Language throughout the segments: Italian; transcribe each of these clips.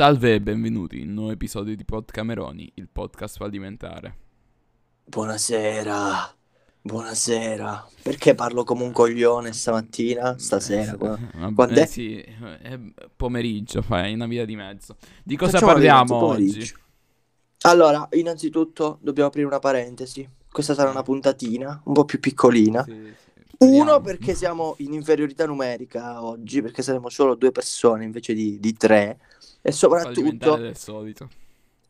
Salve e benvenuti in un nuovo episodio di Podcameroni, il podcast fallimentare. Buonasera, buonasera. Perché parlo come un coglione stamattina, stasera? qua? Vabbè, Quando è? eh sì, è pomeriggio, fai una via di mezzo. Di cosa Facciamo parliamo oggi? Allora, innanzitutto dobbiamo aprire una parentesi. Questa sarà una puntatina, un po' più piccolina. Sì, sì, Uno perché siamo in inferiorità numerica oggi, perché saremo solo due persone invece di, di tre. E soprattutto, del solito.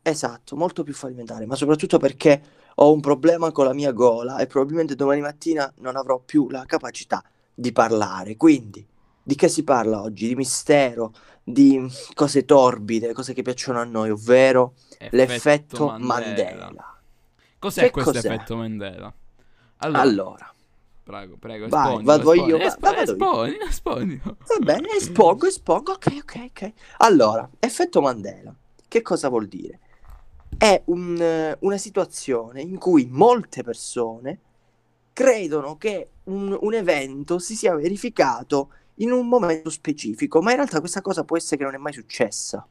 esatto, molto più fallimentare, ma soprattutto perché ho un problema con la mia gola e probabilmente domani mattina non avrò più la capacità di parlare. Quindi, di che si parla oggi? Di mistero, di cose torbide, cose che piacciono a noi, ovvero l'effetto Mandela. Cos'è Che questo cos'è? effetto Mandela? Allora, Allora, prego, prego, Vai, esponi, vado esponi, io, va- espo- vado io. esponi, esponi. va bene, espongo, espongo, ok, ok, ok. Allora, effetto Mandela, che cosa vuol dire? È un, eh, una situazione in cui molte persone credono che un, un evento si sia verificato in un momento specifico, ma in realtà questa cosa può essere che non è mai successa.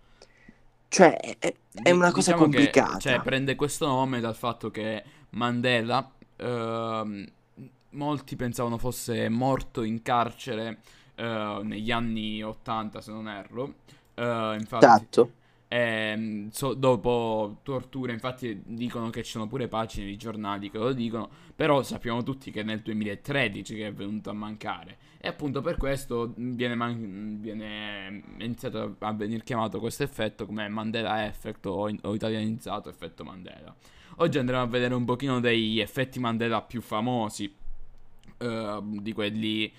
Cioè, è, è- una cosa diciamo che, complicata. cioè, prende questo nome dal fatto che Mandela, ehm, molti pensavano fosse morto in carcere eh, negli anni 80, se non erro. Eh, infatti, Esatto. ehm, so- dopo torture, infatti dicono che ci sono pure pagine di giornali che lo dicono, però sappiamo tutti che è nel 2013 che è venuto a mancare. E appunto per questo viene, man- viene iniziato a venire chiamato questo effetto come Mandela Effect o, o italianizzato effetto Mandela. Oggi andremo a vedere un pochino degli effetti Mandela più famosi, eh, di quelli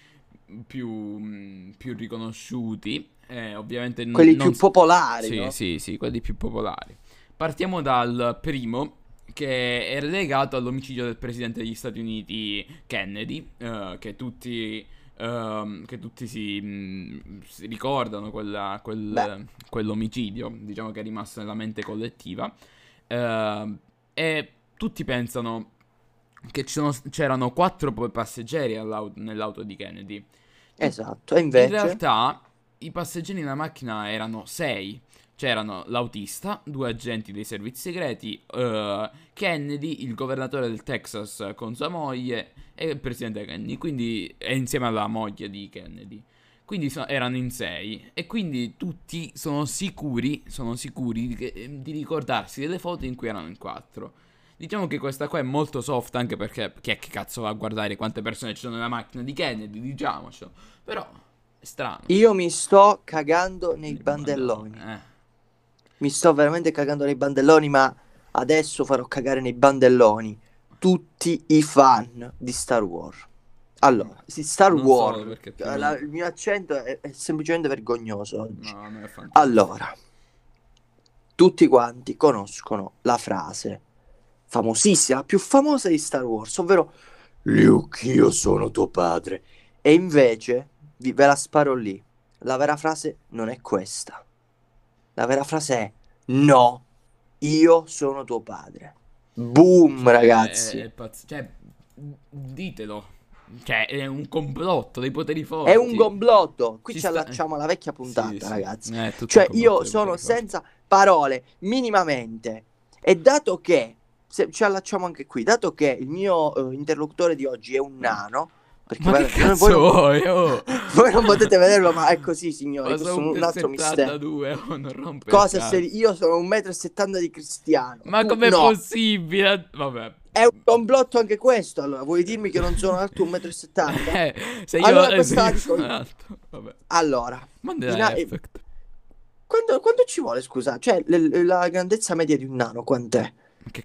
più, mh, più riconosciuti. eh, ovviamente Quelli non più popolari, sì, no? sì, sì, quelli più popolari. Partiamo dal primo, che è legato all'omicidio del presidente degli Stati Uniti Kennedy, eh, che tutti, ehm, che tutti si, mh, si ricordano quella- quel- quell'omicidio, diciamo che è rimasto nella mente collettiva. Eh, e tutti pensano che sono- c'erano quattro passeggeri nell'auto di Kennedy. Esatto. E In invece... realtà i passeggeri nella macchina erano sei. C'erano l'autista, due agenti dei servizi segreti, eh, Kennedy, il governatore del Texas con sua moglie e il presidente Kennedy, quindi e insieme alla moglie di Kennedy. Quindi so- erano in sei e quindi tutti sono sicuri, sono sicuri di, che- di ricordarsi delle foto in cui erano in quattro. Diciamo che questa qua è molto soft anche perché chi è che cazzo va a guardare quante persone ci sono nella macchina di Kennedy, diciamocelo. Però è strano. Io mi sto cagando nei bandelloni. Eh. Mi sto veramente cagando nei bandelloni, ma adesso farò cagare nei bandelloni tutti i fan di Star Wars. Allora, sì, Star Non Wars, eh, la- il mio accento è, è semplicemente vergognoso oggi. No, non è fantastico. Allora, tutti quanti conoscono la frase famosissima, la più famosa di Star Wars, ovvero Luke, io sono tuo padre. E invece, vi- ve la sparo lì, la vera frase non è questa. La vera frase è no, io sono tuo padre. Boom, Cioè, ragazzi. È, è pazz- cioè, ditelo. Cioè, è un complotto dei poteri forti. È un complotto. Qui Ci ci sta- allacciamo alla vecchia puntata, Sì, sì. ragazzi. Eh, Cioè, io sono senza parole minimamente. E dato che, se ci allacciamo anche qui, dato che il mio eh, interlocutore di oggi è un nano, perché Ma guarda, cazzo voi, non, vuoi? Oh? voi non potete vederlo, ma è così, signori. Ma Questo un, un altro mistero. 72, oh, non rompe Cosa se io sono un metro e settanta di cristiano? Ma com'è no. possibile? Vabbè. È un complotto anche questo, allora. Vuoi dirmi che non sono alto un metro e settanta? Eh, se io Allora, eh, se sono alto. Vabbè. Allora, Mandela In effect. quando, quando ci vuole, scusa? Cioè, le- la grandezza media di un nano quant'è?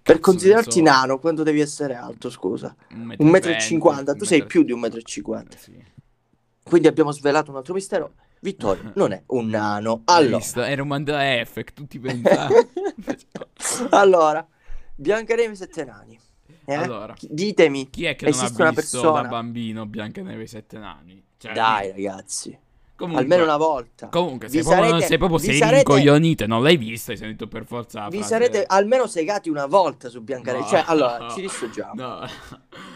Per considerarti ne so? nano, quanto devi essere alto, scusa? Un Un metro e venti, cinquanta, un tu sei più di un metro e cinquanta. Eh, sì. Quindi abbiamo svelato un altro mistero. Vittorio non è un nano. Allora, visto? Era un Mandela effect, tutti pensavano. allora Biancaneve Sette Nani. Eh? Allora. Ditemi, Chi è che non ha una visto persona? da bambino Biancaneve sette nani? Cioè, Dai, ragazzi, comunque, almeno una volta. Comunque, Vi se proprio, sarete- se proprio vi sei sarete- rincoglionito non l'hai vista, hai sentito per forza la Vi frase- sarete almeno segati una volta su Biancaneve. No. Cioè, allora, ci dissociamo. No.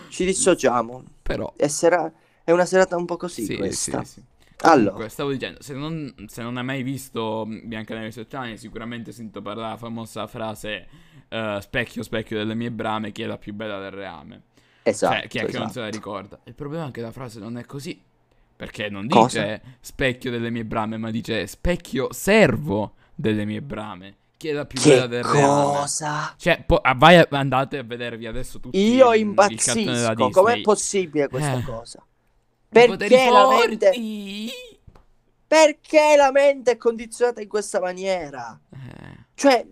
Ci dissociamo. Però È, sera- è una serata un po' così sì, questa. sì, sì. Allora, Comunque, stavo dicendo, se non, se non hai mai visto Biancaneve e anni, sicuramente hai sentito parlare della famosa frase eh, specchio, specchio delle mie brame, chi è la più bella del reame? esatto, cioè, chi è che non se la esatto. ricorda? Il problema è che la frase non è così. Perché non Cosa? dice specchio delle mie brame, ma dice specchio servo delle mie brame. Chi è la più bella Che del reame? cosa? Cioè, po- ah, vai a- andate a vedervi adesso tutti Io il- impazzisco. Com'è possibile questa Eh. cosa? Perché la mente! Perché la mente è condizionata in questa maniera? Eh, Cioè,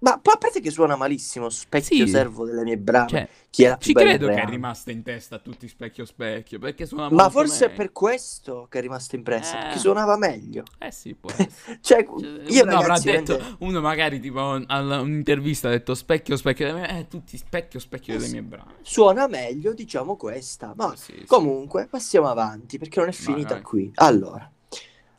ma poi a parte che suona malissimo, specchio Sì. servo delle mie brame. cioè, Chi è ci credo che è rimasta in testa a tutti specchio specchio, perché suona Ma forse è meglio. per questo che è rimasto impresso, Eh. perché suonava meglio. Eh sì, può. Cioè, Cioè, io uno ragazzi, detto, veramente- uno magari tipo alla un'intervista ha detto specchio, specchio delle mie, eh, tutti specchio, specchio Eh delle sì. mie brame. suona meglio, diciamo questa. Ma Sì, sì. comunque, passiamo avanti, perché non è finita vai. qui. Allora,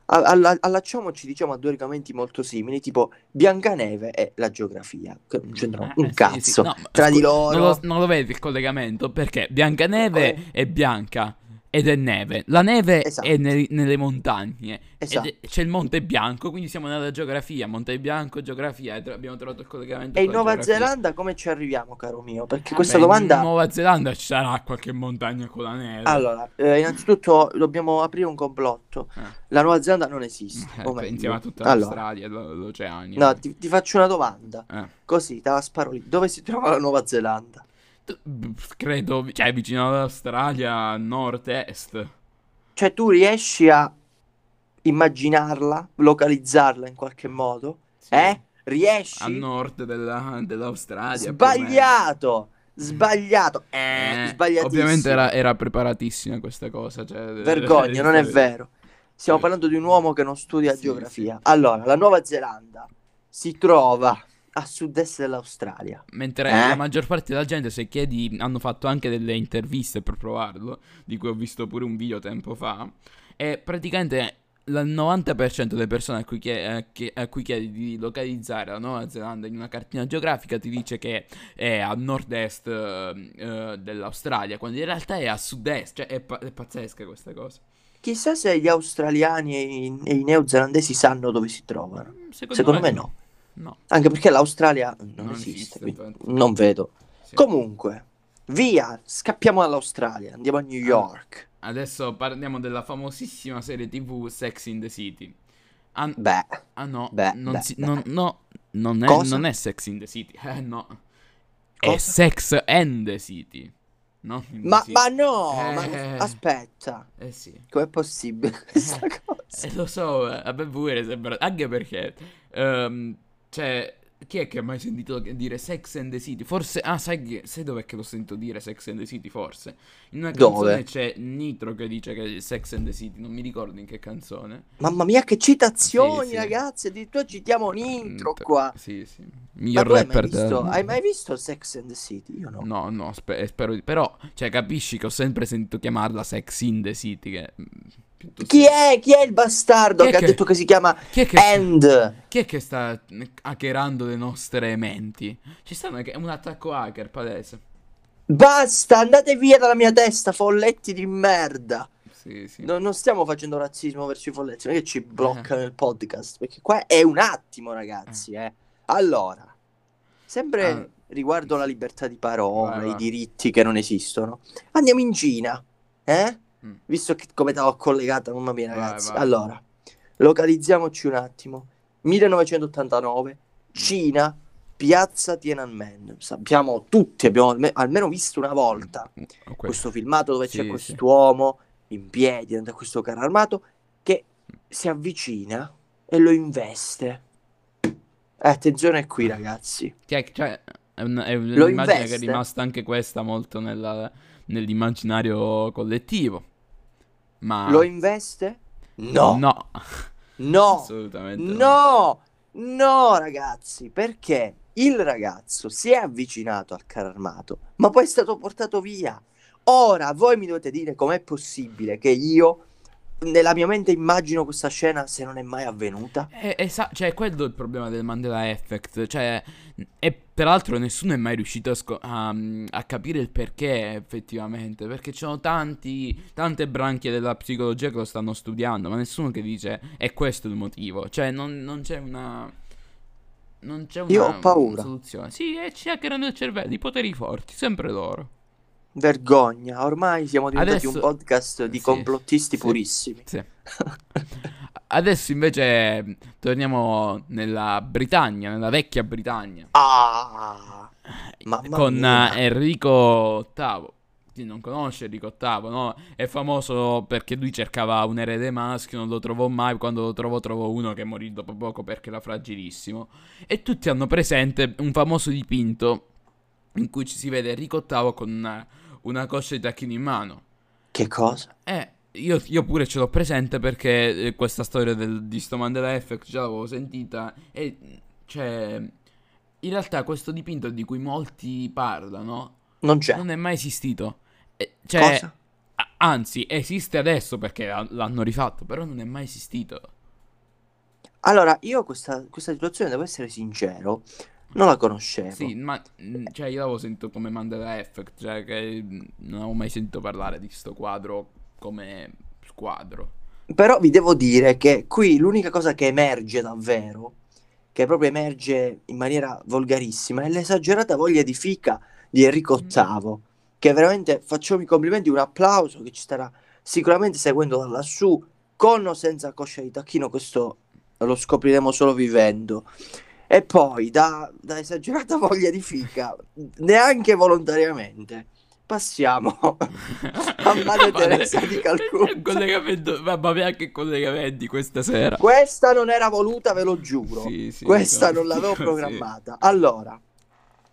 alla- allacciamoci, diciamo, a due argomenti molto simili, tipo Biancaneve e la geografia, che non c'entrano Eh, un sì, cazzo sì. No, ma tra di scu- loro. Non lo, non lo vedi il collegamento? Perché Biancaneve Eh. è bianca ed è neve. La neve Esatto. è ne- nelle montagne. Esatto. È- c'è il Monte Bianco, quindi siamo nella geografia. Monte Bianco, geografia. tra- abbiamo trovato il collegamento E in Nuova geografia. Zelanda come ci arriviamo, caro mio? Perché Vabbè, questa In domanda... Nuova Zelanda ci sarà qualche montagna con la neve. Allora, eh, innanzitutto dobbiamo aprire un complotto. Eh. La Nuova Zelanda non esiste. Eh, insieme a tutta Allora, l'Australia e l'o- l'Oceania. no, ti, ti faccio una domanda. Eh. Così, te la sparo lì. Dove si trova la Nuova Zelanda? Credo, cioè vicino all'Australia, nord-est. Cioè, tu riesci a immaginarla, localizzarla in qualche modo? Sì. Eh? Riesci? A nord della- dell'Australia. Sbagliato! Sbagliato! Eh, Eh, sbagliatissimo. ovviamente era, era preparatissima questa cosa. Cioè, Vergogna, non è vero. Stiamo Sì. parlando di un uomo che non studia Sì, geografia. Allora, la Nuova Zelanda si trova a sud-est dell'Australia. Mentre Eh? la maggior parte della gente, se chiedi, hanno fatto anche delle interviste per provarlo, di cui ho visto pure un video tempo fa. E praticamente il 90% delle persone a cui, chie- che- a cui chiedi di localizzare la Nuova Zelanda in una cartina geografica ti dice che è a nord-est eh, dell'Australia, quando in realtà è a sud-est. Cioè, è, pa- è pazzesca questa cosa. Chissà se gli australiani e i, e i neozelandesi sanno dove si trovano. Secondo, Secondo me no. No. Anche perché l'Australia non, Non esiste, esiste, non vedo. Sì. Comunque, via, scappiamo dall'Australia, andiamo a New Ah. York. Adesso parliamo della famosissima serie TV Sex in the City. Ah, Beh, ah no, Beh, non, beh, si- beh. non- no, non è, non è Sex in the City. Eh no. È Cosa? Sex and the City. No, in the ma, City. ma no, Eh. ma aspetta, Eh sì. com'è possibile questa cosa? Eh, lo so, eh, a me pure sembra... Anche perché... ehm, cioè... Chi è che ha mai sentito dire Sex and the City? Forse... Ah, sai, sai dov'è che l'ho sentito dire Sex and the City? Forse. In una Dove? canzone c'è Nitro che dice che è Sex and the City. Non mi ricordo in che canzone. Mamma mia, che citazioni, Sì, sì. ragazzi, addirittura citiamo Mm, qua. Sì, sì. Ma Miglior tu hai mai, rapper visto, del... hai mai visto Sex and the City? Io no. No, no, spe- spero di... Però, cioè, capisci che ho sempre sentito chiamarla Sex in the City, che... Chi è? Chi è il bastardo Chi che, che- ha detto che si chiama Chi è che... End? Chi è che sta hackerando le nostre menti? Ci stanno è un attacco hacker palese. Basta, andate via dalla mia testa, folletti di merda. Sì, sì. No- non stiamo facendo razzismo verso i folletti, non è che ci Eh. bloccano il podcast, perché qua è un attimo, ragazzi, eh. Allora, sempre Ah. riguardo la libertà di parola, Vai, i diritti che non esistono, andiamo in Cina, eh? Mm. Visto che come te l'ho collegata, mamma mia, Vai, ragazzi. vai. Allora, localizziamoci un attimo. 1989, Cina, piazza Tiananmen. Sappiamo tutti, abbiamo alme- almeno visto una volta Ok. questo filmato dove Sì, c'è sì. quest'uomo in piedi davanti a questo carro armato che si avvicina e lo investe. Eh, attenzione qui, ragazzi. Chi è che- cioè, è, un- è Lo un'immagine che è investe? rimasta anche questa molto nella- nell'immaginario collettivo. Ma... Lo investe? No, No. no, Assolutamente no. no, no, ragazzi, perché il ragazzo si è avvicinato al carro armato, ma poi è stato portato via. Ora voi mi dovete dire com'è possibile che io nella mia mente immagino questa scena se non è mai avvenuta. Eh, esa- cioè, quello è il problema del Mandela Effect. Cioè, e peraltro nessuno è mai riuscito a, sco- a- a capire il perché effettivamente. Perché ci sono tanti, tante branchie della psicologia che lo stanno studiando, ma nessuno che dice è questo il motivo. Cioè, non, non c'è una. Non c'è una, Io ho paura. soluzione. Sì, e ci hackerano il cervello, i poteri forti, sempre loro. Vergogna, ormai siamo diventati Adesso- un podcast di sì, complottisti sì. purissimi. Sì. Adesso invece torniamo nella Britannia, nella vecchia Britannia. Ah, mamma con mia. eh, Enrico VIII. Chi non conosce Enrico VIII, no? È famoso perché lui cercava un erede maschio, non lo trovò mai. Quando lo trovò, trovò uno che morì dopo poco perché era fragilissimo. E tutti hanno presente un famoso dipinto in cui ci si vede Enrico VIII con eh, una coscia di tacchino in mano. Che cosa? Eh, io, io pure ce l'ho presente perché eh, questa storia del, di sto Mandela Effect già l'avevo sentita e cioè in realtà questo dipinto di cui molti parlano Non c'è. non è mai esistito. Eh, cioè, Cosa? anzi, esiste adesso perché l'hanno rifatto, però non è mai esistito. Allora, io questa, questa situazione, devo essere sincero, non la conoscevo. Sì, ma mm, cioè io l'avevo sentito come Mandela Effect, cioè che mm, non avevo mai sentito parlare di sto quadro come quadro. Però vi devo dire che qui l'unica cosa che emerge davvero, che proprio emerge in maniera volgarissima, è l'esagerata voglia di fica di Enrico VIII, che veramente facciamo i complimenti, un applauso che ci starà sicuramente seguendo da lassù, con o senza coscia di tacchino, questo lo scopriremo solo vivendo. E poi, da, da esagerata voglia di fica, neanche volontariamente, passiamo a Madre Teresa di Calcutta. Collegamento, mamma mia che collegamenti questa sera. Questa non era voluta, ve lo giuro. Sì, sì, Questa no. non l'avevo Sì. programmata. Allora,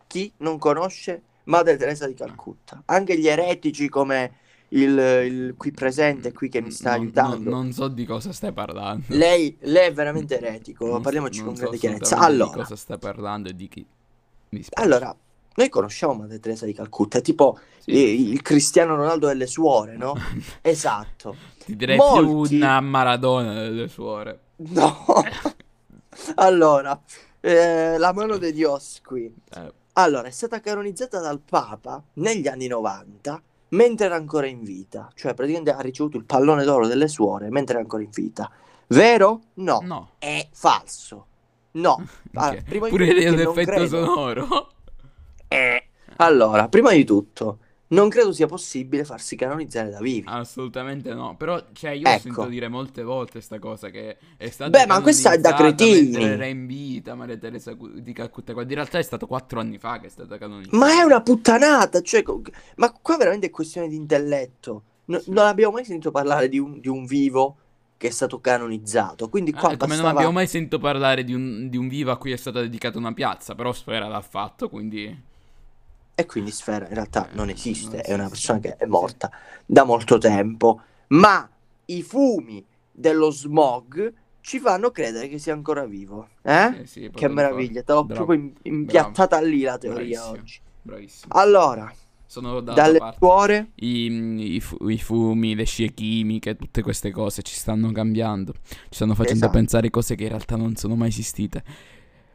chi non conosce Madre Teresa di Calcutta? Anche gli eretici come il, il qui presente, qui che mi sta Non- aiutando. Non, non so di cosa stai parlando. Lei, lei è veramente eretico, Non parliamoci con so grande chiarezza. Allora, di cosa stai parlando e di chi. Mi spiace. allora, noi conosciamo Madre Teresa di Calcutta, è tipo Sì. il Cristiano Ronaldo delle suore, no? Esatto. Ti direi molti- più una Maradona delle suore. No. allora, eh, la mano di Dios qui. Eh, Allora, è stata canonizzata dal Papa negli anni 90 mentre era ancora in vita, cioè praticamente ha ricevuto il pallone d'oro delle suore mentre era ancora in vita. Vero? No, no. è falso. No. Allora, Ok. prima di Pure l'effetto credo- sonoro. Eh. Allora, prima di tutto, non credo sia possibile farsi canonizzare da vivi. Assolutamente no. Però, cioè, io ho Ecco. sentito dire molte volte sta cosa che è stata Beh, ma questa è da cretini. Era in vita Maria Teresa di Calcutta. Quando in realtà è stato quattro anni fa che è stata canonizzata. Ma è una puttanata, cioè, ma qua veramente è questione di intelletto. No- Sì. Non abbiamo mai sentito parlare di un, di un vivo che è stato canonizzato, quindi Ah, qua come non bastava- abbiamo mai sentito parlare di un, di un vivo a cui è stata dedicata una piazza, però Sfera l'ha fatto, quindi... E quindi Sfera in realtà non esiste, è una persona che è morta da molto tempo, ma i fumi dello smog ci fanno credere che sia ancora vivo. Eh? Sì, sì, Che meraviglia, te l'ho Bravo. proprio im- impiattata lì la teoria Bravissimo. oggi. Bravissimo. Allora, Sono dalle parte. suore, I, i fu- i fumi, le scie chimiche, tutte queste cose ci stanno cambiando. Ci stanno facendo Esatto. pensare cose che in realtà non sono mai esistite.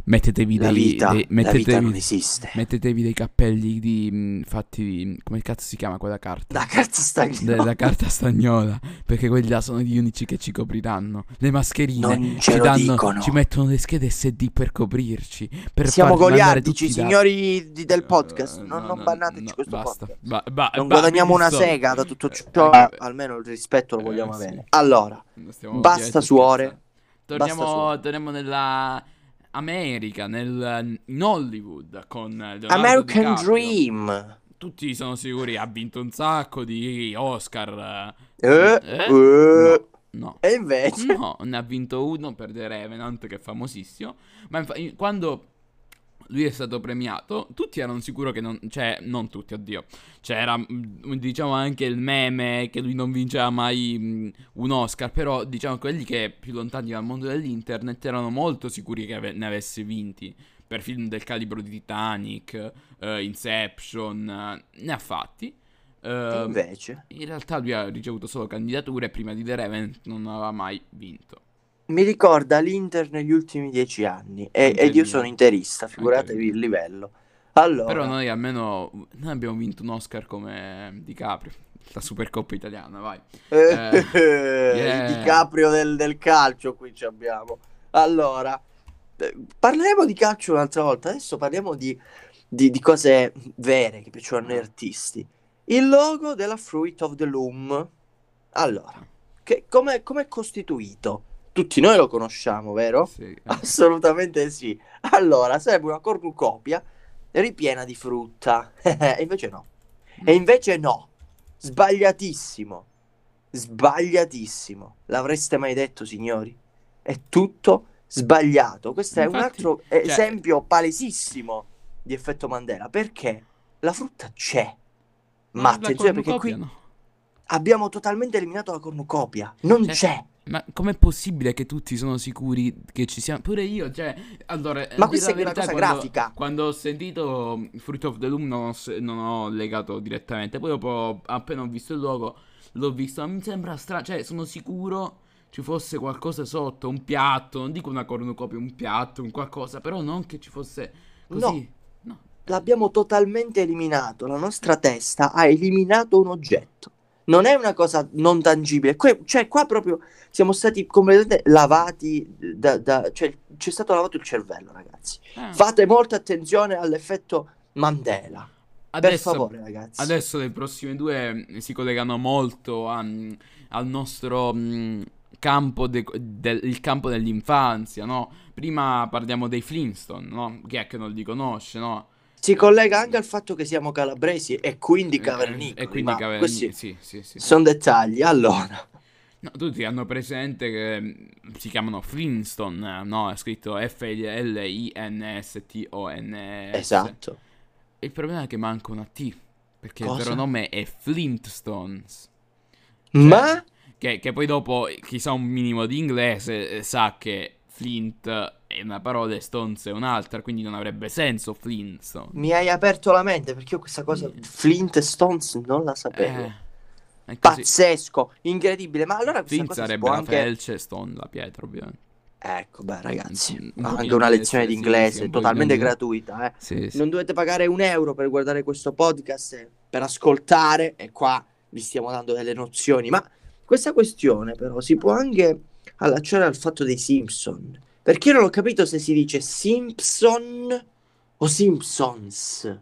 Mettetevi la dei, vita, dei- la vita mettetevi, non esiste. mettetevi dei cappelli di, mh, fatti di, come cazzo si chiama quella carta? La carta stagnola. Della carta stagnola, perché quelli là sono gli unici che ci copriranno. Le mascherine ci danno, ci mettono le schede SD per coprirci. Per Siamo goliardici, da- signori di- del podcast. Eh, non, no, non no, bannateci no, questo basta. podcast. Ba- ba- Non ba- guadagniamo una Wilson. sega da tutto Eh, ciò. eh, almeno il rispetto lo eh, vogliamo sì. avere. Allora, Stiamo Basta suore. Torniamo, Basta suore. torniamo nella America, nel, in Hollywood con Leonardo American DiCaprio. Dream. Tutti sono sicuri, ha vinto un sacco di Oscar. Eh, Eh? eh. No. E invece, No, ne ha vinto uno per The Revenant, che è famosissimo. Ma infa- in- quando lui è stato premiato, tutti erano sicuri che non. Cioè, non tutti, oddio. C'era, mm, diciamo, anche il meme che lui non vinceva mai mm, un Oscar. Però, diciamo, quelli che più lontani dal mondo dell'internet erano molto sicuri che ave- ne avesse vinti. Per film del calibro di Titanic, eh, Inception, eh, ne ha fatti. Eh, invece, in realtà lui ha ricevuto solo candidature e prima di The Revenant non aveva mai vinto. Mi ricorda l'Inter negli ultimi dieci anni. E, ed io sono interista, figuratevi il livello. Allora, Però noi almeno noi abbiamo vinto un Oscar come Di Caprio, la Supercoppa italiana, vai. eh, yeah. il DiCaprio del, del calcio qui ci abbiamo. Allora, eh, parleremo di calcio un'altra volta. Adesso parliamo di, di- di cose vere che piacciono a noi artisti. Il logo della Fruit of the Loom. Allora, che, come è costituito? Tutti noi lo conosciamo, vero? Sì, eh. Assolutamente sì. Allora, sarebbe una cornucopia ripiena di frutta. E invece no. E invece no. Sbagliatissimo. Sbagliatissimo. L'avreste mai detto, signori? È tutto sbagliato. Questo è un Infatti, altro cioè- esempio palesissimo di effetto Mandela. Perché la frutta c'è. Ma attenzione perché qui no. abbiamo totalmente eliminato la cornucopia. Non Cioè, c'è. Ma com'è possibile che tutti sono sicuri che ci siamo? Pure io, cioè, allora, Ma questa è una cosa quando- grafica. Quando ho sentito Fruit of the Loom non ho, non ho legato direttamente, poi dopo, appena ho visto il logo, l'ho visto, ma mi sembra strano, cioè, sono sicuro ci fosse qualcosa sotto, un piatto, non dico una cornucopia, un piatto, un qualcosa, però non che ci fosse così. No. L'abbiamo totalmente eliminato. La nostra testa ha eliminato un oggetto. Non è una cosa non tangibile. Que- cioè, qua proprio siamo stati completamente lavati. Da, da- cioè, ci è stato lavato il cervello, ragazzi. Eh, Fate molta attenzione all'effetto Mandela. Per adesso, favore, ragazzi. Adesso le prossime due mm, si collegano molto a- al nostro mm, campo, de- del, il campo dell'infanzia, no? Prima parliamo dei Flintstone, no? Chi è che non li conosce, no? Si collega anche al fatto che siamo calabresi e quindi Eh, cavernicoli. E quindi ma Caverni- questi sì, sì, sì. sono dettagli. Allora, No, tutti hanno presente che mm, si chiamano Flintstone, no? È scritto F-L-I-N-S-T-O-N-S. esatto. Il problema è che manca una T, perché Cosa? il vero nome è Flintstones. Ma Che, che poi dopo chi sa un minimo di inglese eh, sa che Flint è una parola e Stones è un'altra, quindi non avrebbe senso Flintstone. mi hai aperto la mente perché io questa cosa Mm. Flint e Stones non la sapevo. Eh. Pazzesco, incredibile. Ma allora questa Flint sarebbe la anche... felce, Stone la pietra, ovviamente. Ecco, beh, ragazzi, Un- un anche una lezione di inglese, sì, totalmente di- gratuita, eh. Sì, sì. Non dovete pagare un euro per guardare questo podcast per ascoltare e qua vi stiamo dando delle nozioni. Ma questa questione però si può anche allacciare al fatto dei Simpson. Perché io non ho capito se si dice Simpson o Simpsons.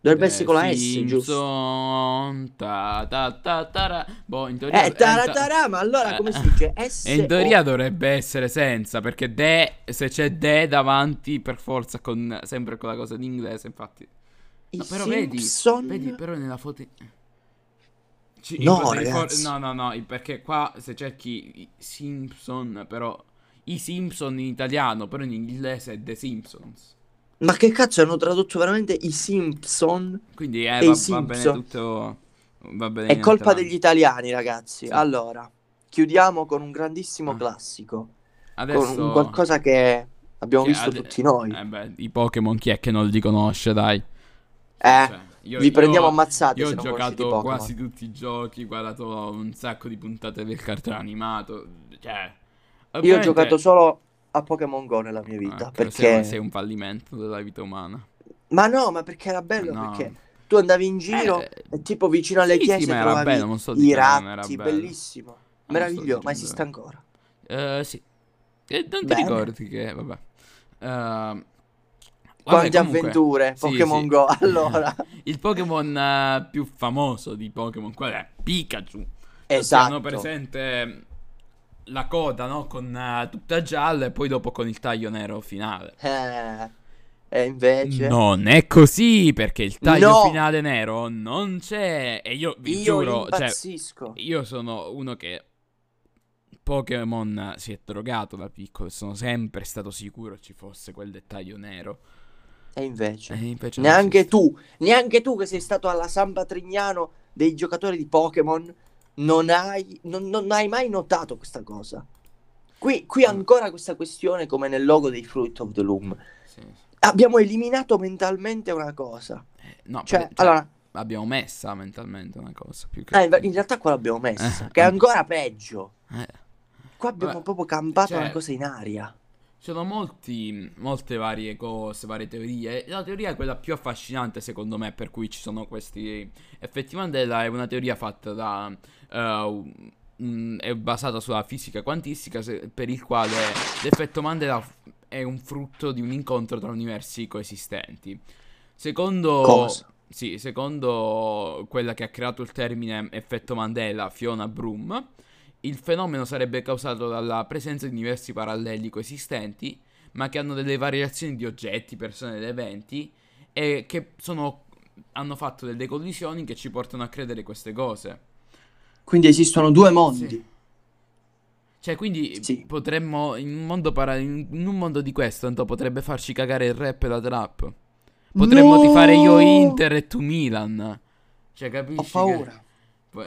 Dovrebbe Eh, essere con la S, giusto? Ta, ta, ta, tara. Boh, in teoria... Eh, taratara, ma allora eh, come si dice? S E in teoria dovrebbe essere senza, perché de, se c'è de davanti, per forza, con, sempre con la cosa in inglese, infatti. No, però vedi, Simpson? vedi, però nella foto... Ci- No, ragazzi. No, no, no, perché qua se cerchi Simpson, però... I Simpson in italiano, però in inglese è The Simpsons. Ma che cazzo hanno tradotto veramente i Simpson? Quindi eh, E i va, va bene Simpson. tutto... Va bene È colpa entrambi. degli italiani, ragazzi. Sì. Allora, chiudiamo con un grandissimo Ah. classico. Adesso... Con un qualcosa che abbiamo che visto ade- tutti noi. Eh beh, i Pokémon chi è che non li conosce, dai. Eh, Cioè, io- vi prendiamo ammazzate Io ho non giocato quasi tutti i giochi, guardato un sacco di puntate del cartone animato. Cioè, Io ho ovviamente- giocato solo a Pokémon Go nella mia vita. credo perché... sei un fallimento della vita umana. Ma no, ma perché era bello? No. Perché tu andavi in giro Eh, tipo vicino alle sì, chiese sì, ma era bello, non sto i non ratti, bellissimo. Non Meraviglioso, ma dicendo- esiste ancora. Eh, sì. E non ti Bene. ricordi che, vabbè. Ehm, vabbè, Quante comunque, avventure, sì, Pokémon sì. Go. Allora, Il Pokémon eh, più famoso di Pokémon, qual è? Pikachu. Esatto. hanno presente la coda, no? Con eh, tutta gialla e poi dopo con il taglio nero finale. Eh, e invece... Non è così, perché il taglio No. finale nero non c'è. E io vi Io giuro, cioè, impazzisco. io sono uno che Pokémon si è drogato da piccolo. e Sono sempre stato sicuro ci fosse quel dettaglio nero. E invece... E invece Neanche tu, neanche tu che sei stato alla San Patrignano dei giocatori di Pokémon, non hai, non, non hai mai notato questa cosa. Qui, qui ancora questa questione come nel logo dei Fruit of the Loom. Sì. Abbiamo eliminato mentalmente una cosa. Eh, No, Cioè, per- cioè, allora, abbiamo messa mentalmente una cosa più che... Eh, in- realtà qua l'abbiamo messa, Eh. che è ancora peggio. Eh. Qua abbiamo Vabbè, proprio campato cioè- una cosa in aria. Sono molti, molte varie cose, varie teorie. La teoria è quella più affascinante, secondo me, per cui ci sono questi effetti Mandela. È una teoria fatta da. eh, un- è basata sulla fisica quantistica, se- per il quale l'effetto Mandela è un frutto di un incontro tra universi coesistenti. Secondo. Cosa? Sì, secondo quella che ha creato il termine effetto Mandela, Fiona Broom, il fenomeno sarebbe causato dalla presenza di universi paralleli coesistenti, ma che hanno delle variazioni di oggetti, persone ed eventi, e che sono, hanno fatto delle collisioni che ci portano a credere queste cose. Quindi esistono due mondi. Sì. Cioè, quindi Sì. potremmo, in un mondo, para- in un mondo di questo, tanto potrebbe farci cagare il rap e la trap. Potremmo No! tifare io Inter e tu Milan. Cioè, capisci? Ho che- paura. Poi-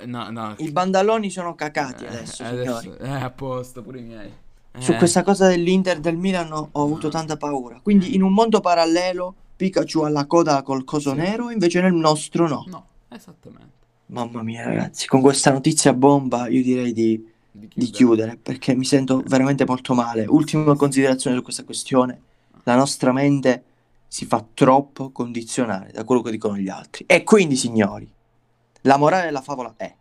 No, no. I bandaloni sono cacati Eh, adesso, adesso- signori. eh, a posto, pure i miei. Su Eh, questa cosa dell'Inter del Milan ho avuto tanta paura. Quindi in un mondo parallelo Pikachu ha la coda col coso Sì. nero, invece nel nostro no. No, esattamente. Mamma mia, ragazzi, con questa notizia bomba io direi di, Di di chiudere perché mi sento veramente molto male. Ultima considerazione su questa questione: la nostra mente si fa troppo condizionare da quello che dicono gli altri. E quindi, signori, la morale della favola è: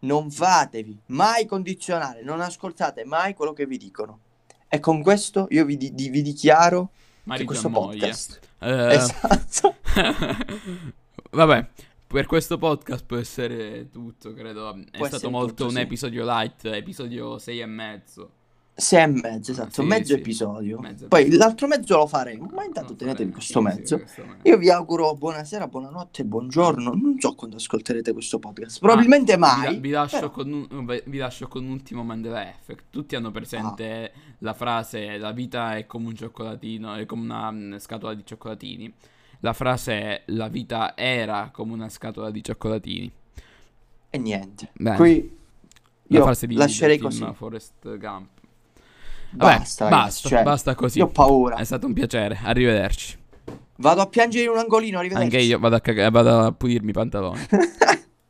non fatevi mai condizionare, non ascoltate mai quello che vi dicono. E con questo io vi, di- vi dichiaro Marito questo moglie. podcast. Eh, Esatto. Vabbè, per questo podcast può essere tutto, credo. È Può stato molto tutto, un sì. episodio light, episodio 6 e mezzo. Sei e mezzo, esatto, Sì, mezzo sì. episodio. Mezzo Poi episodio. l'altro mezzo lo faremo, ma intanto No, tenetevi questo mezzo. sì, questo mezzo. Io vi auguro buonasera, buonanotte, buongiorno. Non so quando ascolterete questo podcast. Probabilmente Ah, vi, mai. la- vi lascio però- con un, vi lascio con un ultimo Mandela Effect. Tutti hanno presente la frase la vita è come un cioccolatino, è come una mm, scatola di cioccolatini. La frase è la vita era come una scatola di cioccolatini. E niente. Bene. Qui La io frase di lascerei così. Forrest Gump. Vabbè, Basta, basta, cioè, basta così. Io ho paura. È stato un piacere. Arrivederci. Vado a piangere in un angolino, arrivederci. Anche io vado a, caga- vado a pulirmi i pantaloni.